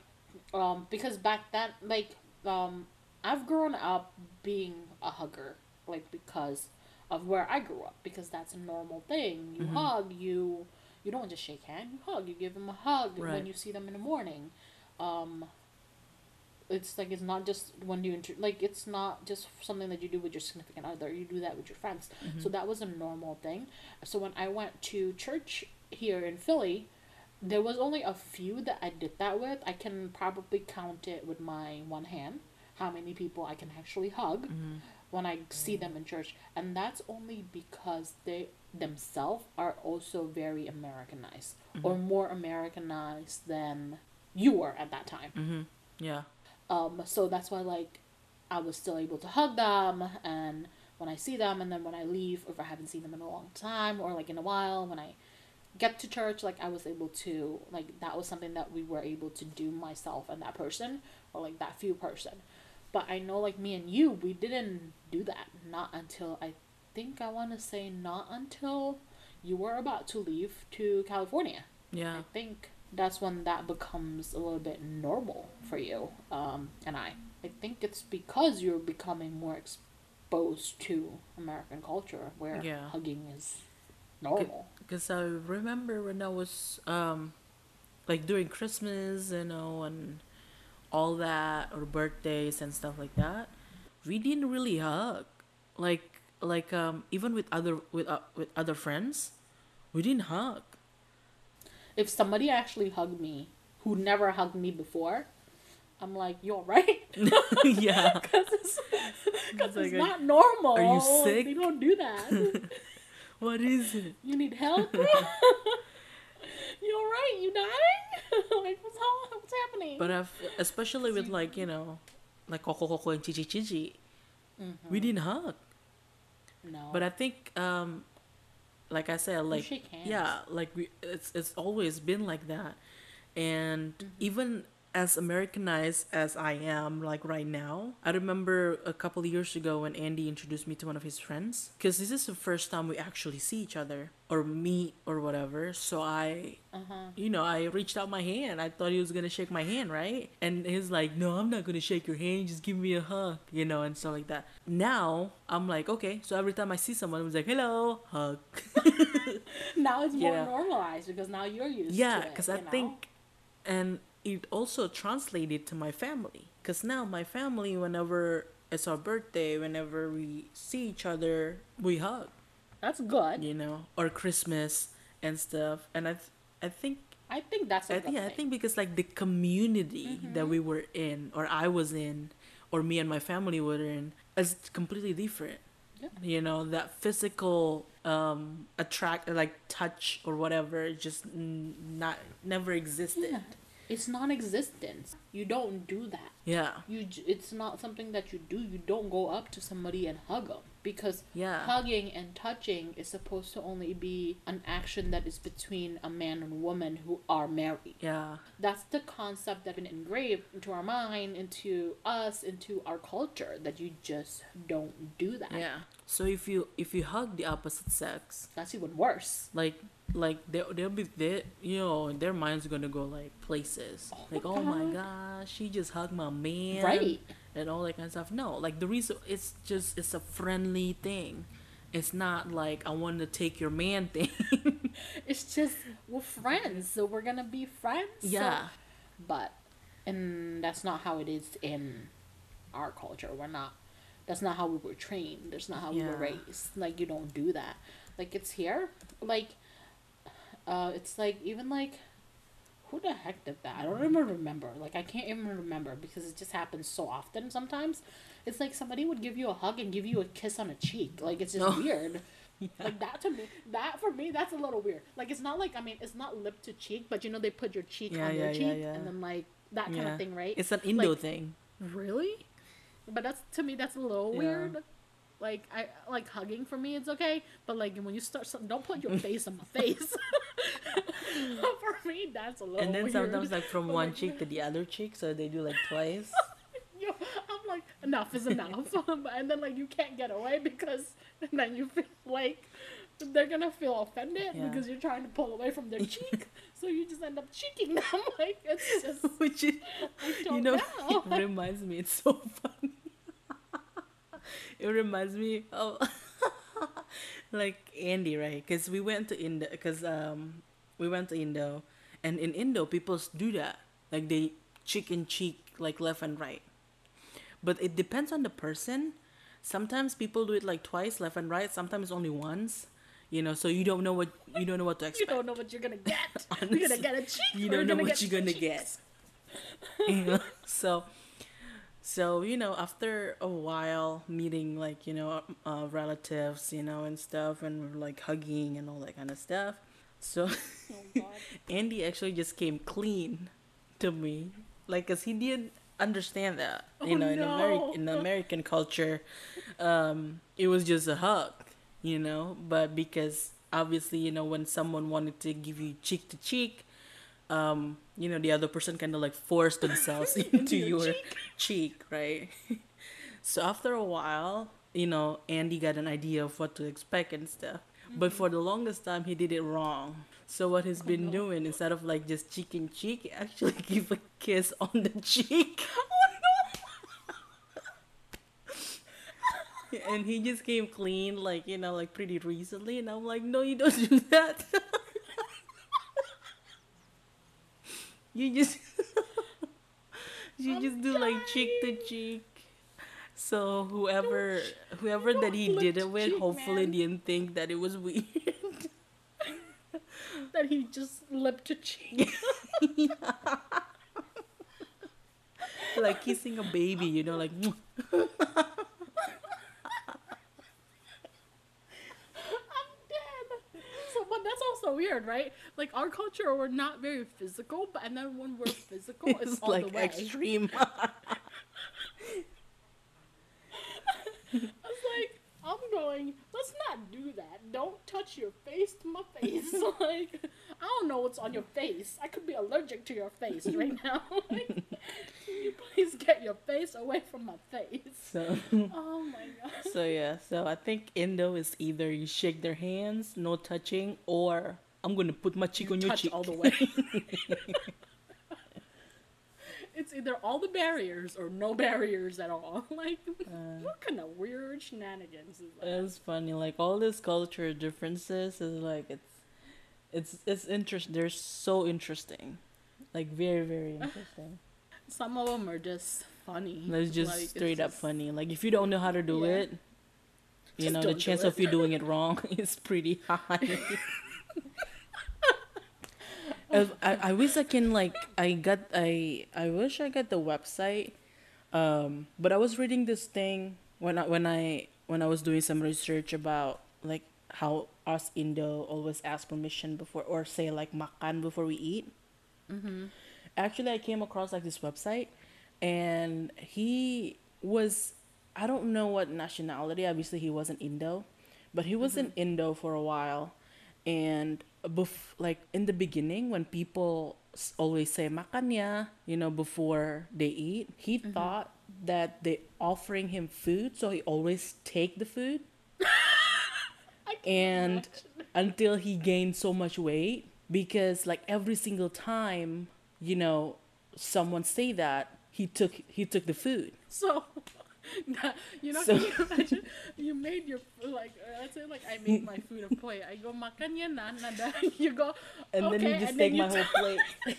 um because back then like um i've grown up being a hugger like because of where i grew up because that's a normal thing you Mhm. hug you you don't just shake hand you hug you give them a hug Right. when you see them in the morning um it's like it's not just when you inter- like it's not just something that you do with your significant other you do that with your friends Mm-hmm. so that was a normal thing so when i went to church here in philly there was only a few that i did that with i can probably count it with my one hand how many people i can actually hug Mhm. When i see them in church. And that's only because they themselves are also very americanized or more americanized than you were at that time. Hmm yeah. Um, so that's why like I was still able to hug them and when I see them and then when I leave if I haven't seen them in a long time or like in a while when I get to church like I was able to like that was something that we were able to do myself and that person or like that few person But I know, like me and you, we didn't do that. Not until I think I want to say not until you were about to leave to California. Yeah. I think that's when that becomes a little bit normal for you um, and I. I think it's because you're becoming more exposed to American culture where Yeah. hugging is normal. Because I remember when I was um, like during Christmas, you know, and all that, or birthdays and stuff like that, we didn't really hug. Like like um even with other with uh, with other friends, we didn't hug. If somebody actually hugged me who never hugged me before, I'm like, you alright? yeah. Because it's, It's cause like it's a- not normal. Are you sick? They don't do that. What is it? you need help? you alright? You dying? like, what's, all, what's happening? But I've especially with like you know, like Coco Coco and Chichi Chichi, Mm-hmm. we didn't hug. no. But I think um, like I said, like yeah, like we it's it's always been like that, and Mm-hmm. even as Americanized as I am, like right now, I remember a couple of years ago when Andy introduced me to one of his friends, because this is the first time we actually see each other or meet or whatever. So I uh-huh. you know, I reached out my hand. I thought he was gonna shake my hand, right? And he's like, "No, I'm not gonna shake your hand. Just give me a hug," you know, and stuff like that. Now I'm like, okay. So every time I see someone, I'm like, "Hello, hug." Now it's more Yeah. normalized because now you're used yeah, to it. because I know? think, and it also translated to my family. Because now my family, whenever it's our birthday, whenever we see each other, we hug, that's good. you know, or Christmas and stuff. And I, th- I think I think that's a I think, I think because like the community that we were in, or I was in, or me and my family were in, is completely different. Yeah. You know that physical um attract like touch or whatever just n- not never existed. Yeah. It's non-existent. You don't do that. Yeah. You it's not something that you do. You don't go up to somebody and hug them because Yeah. hugging and touching is supposed to only be an action that is between a man and woman who are married. Yeah. That's the concept that's been engraved into our mind, into us, into our culture that you just don't do that. Yeah. So if you if you hug the opposite sex, That's even worse. like like they they'll be there you know their minds are gonna go like places Oh like my oh my gosh she just hugged my man Right. and all that kind of stuff no like the reason it's just it's a friendly thing it's not like i want to take your man thing It's just we're friends, so we're gonna be friends. so- yeah but and that's not how it is in our culture. We're not. That's not how we were trained. That's not how we were raised. Like you don't do that. Like it's here. Like, uh, it's like even like, who the heck did that? I don't even remember. Like I can't even remember because it just happens so often. Sometimes, it's like somebody would give you a hug and give you a kiss on a cheek. Like it's just weird. Like that to me, that for me, that's a little weird. Like it's not like I mean, it's not lip to cheek, but you know they put your cheek Yeah, on your cheek yeah, yeah. and then like that kind yeah of thing, right? it's an indo Like- thing Really? But that's to me that's a little Yeah. weird. Like I like hugging for me it's okay, but like when you start something, don't put your face on my face. for me that's a little and then weird. sometimes like from one like, cheek to the other cheek so they do like twice yo, I'm like enough is enough, and then like you can't get away because then you feel like they're gonna feel offended Yeah. because you're trying to pull away from their cheek, so you just end up cheeking them. Like it's just which is I you know, know. it reminds me it's so funny it reminds me of like andy right because we went to indo because um we went to indo and in indo people do that like they cheek in cheek like left and right but it depends on the person sometimes people do it like twice left and right sometimes only once you know so you don't know what you don't know what to expect. You don't know what you're gonna get. you're gonna get a cheek. you don't know what you're gonna get you know so so you know after a while meeting like you know uh, relatives you know and stuff and like hugging and all that kind of stuff. So Oh, andy actually just came clean to me. Like because he didn't understand that you Oh, know in no. american in american culture um it was just a hug you know? But because obviously you know when someone wanted to give you cheek to cheek um, you know, the other person kind of like forced themselves into your your cheek, right? so after a while, you know, Andy got an idea of what to expect and stuff. But mm-hmm. for the longest time, he did it wrong. So what he's oh, been no. doing instead of like just cheek in cheek, he actually give a kiss on the cheek. Oh, and he just came clean, like you know, like pretty recently. And I'm like, no, you don't do that. You just you just do like cheek to cheek. So whoever whoever that he did it with, cheek, hopefully man. didn't think that it was weird. that he just lipped a cheek. like kissing a baby, you know, like I'm dead. So, but that's also weird, right? Like our culture, we're not very physical, but and then when we're physical, it's, it's all like the way. extreme. I was like, I'm going. Let's not do that. Don't touch your face to my face. like, I don't know what's on your face. I could be allergic to your face right now. like, can you please get your face away from my face? so Oh my god. so yeah, so I think Indo is either you shake their hands, no touching, or I'm gonna put my cheek on your cheek. all the way. it's either all the barriers or no barriers at all. Like, Uh, what kind of weird shenanigans is that? It's funny, like all these culture differences is like it's it's it's interest. They're so interesting, like very very interesting. Some of them are just funny. It's just Like, straight up just- funny. Like if you don't know how to do Yeah. it, you Just know the chance of you doing it wrong is pretty high. I, I wish I can like I got I I wish I got the website, um, but I was reading this thing when I when I when I was doing some research about like how us Indo always ask permission before or say like makan before we eat. Mm-hmm. Actually, I came across like this website, and he was I don't know what nationality. Obviously, he wasn't Indo, but he was in Indo for a while, and bef- like in the beginning when people always say makanya, you know, before they eat, he mm-hmm. thought that they offering him food, so he always take the food. And imagine. until he gained so much weight because like every single time you know someone say that he took he took the food. So, that, you know, So- can you imagine? You made your food, like, uh, let's say, like, I made my food a plate. I go, makan yan na, nada. You go, and okay, then you just and take my whole plate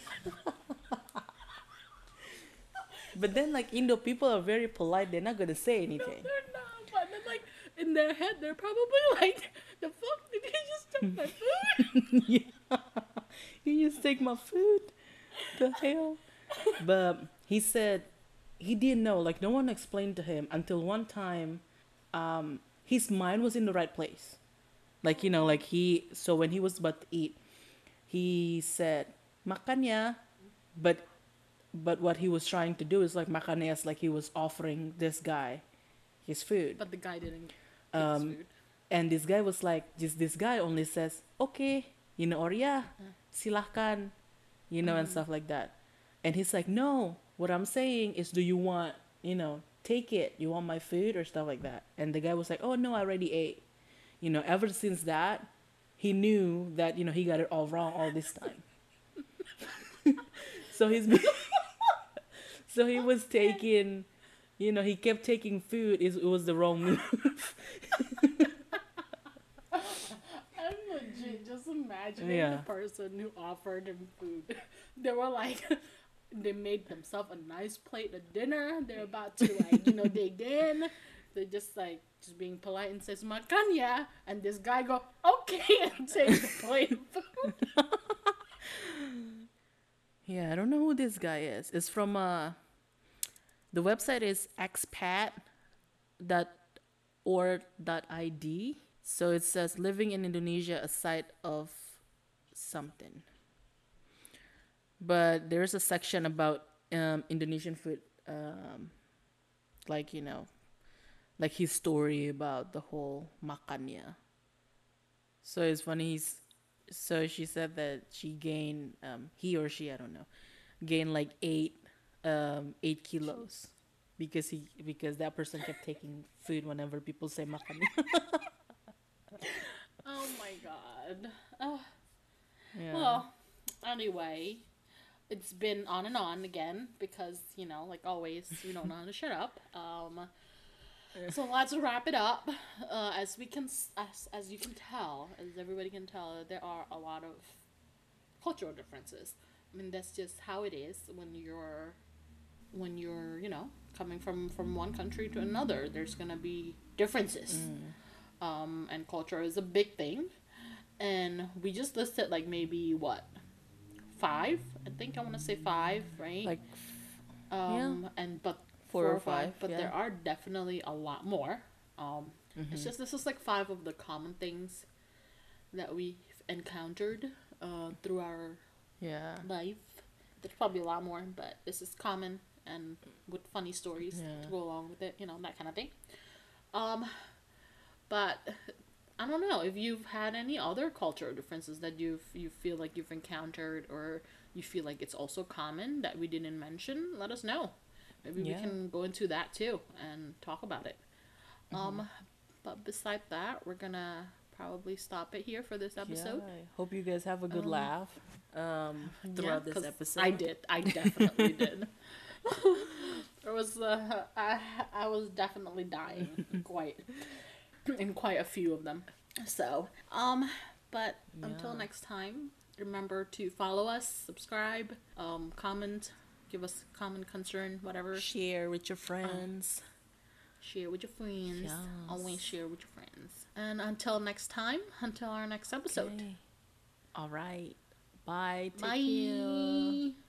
but then like indo people are very polite they're not gonna say No, anything they're not. But then, like, in their head, they're probably like, the fuck? Did he just take my food? yeah. you just take my food the hell but he said he didn't know like no one explained to him until one time um his mind was in the right place like you know like he so when he was about to eat he said makan ya but but what he was trying to do is like makan ya is like he was offering this guy his food But the guy didn't Um, his food. and this guy was like, just this guy only says, okay, you know, or yeah, silahkan, you know, and stuff like that. And he's like, no, what I'm saying is, do you want, you know, take it? You want my food or stuff like that? And the guy was like, oh no, I already ate. You know, ever since that, he knew that, you know, he got it all wrong all this time. so he's been, so he was taking, you know, he kept taking food. It it was the wrong move. I'm legit just imagining Yeah. the person who offered him food. They were like, they made themselves a nice plate of dinner. They're about to like, you know, dig in. They're just like just being polite and says makan ya, and this guy go okay and takes the plate of food. Yeah, I don't know who this guy is. It's from uh the website is expat.org.id. So it says living in Indonesia a site of something. But there's a section about um, Indonesian food um, like, you know, like his story about the whole makannya. So it's funny he's so she said that she gained um he or she I don't know gained like eight um eight kilos because he because that person kept taking food whenever people say makan. Oh my god. Oh, yeah. Well, anyway, it's been on and on again because you know, like always, we don't know how to shut up. Um, so let's wrap it up. Uh, as we can, as as you can tell, as everybody can tell, there are a lot of cultural differences. I mean, that's just how it is when you're when you're you know coming from from one country to another. There's gonna be differences um, and culture is a big thing. And we just listed like maybe what five? I think I want to say five, right? like um, and but Four or five, But yeah. there are definitely a lot more. Um, it's just this is like five of the common things that we've encountered uh, through our yeah. life. There's probably a lot more, but this is common and with funny stories Yeah. to go along with it, you know, that kind of thing. Um, but I don't know if you've had any other cultural differences that you've you feel like you've encountered or you feel like it's also common that we didn't mention. Let us know. Maybe Yeah. we can go into that too and talk about it. Um, but beside that, we're gonna probably stop it here for this episode. Yeah, I hope you guys have a good Um, laugh um, Yeah, throughout this 'cause episode. I did. I definitely did. There was uh, I I was definitely dying quite in quite a few of them. So, um but until next time, remember to follow us, subscribe, um comment, give us comment, concern, whatever. Share with your friends. Share with your friends. Yes. Always share with your friends. And until next time, until our next episode. Okay. All right. Bye. Take Bye. care.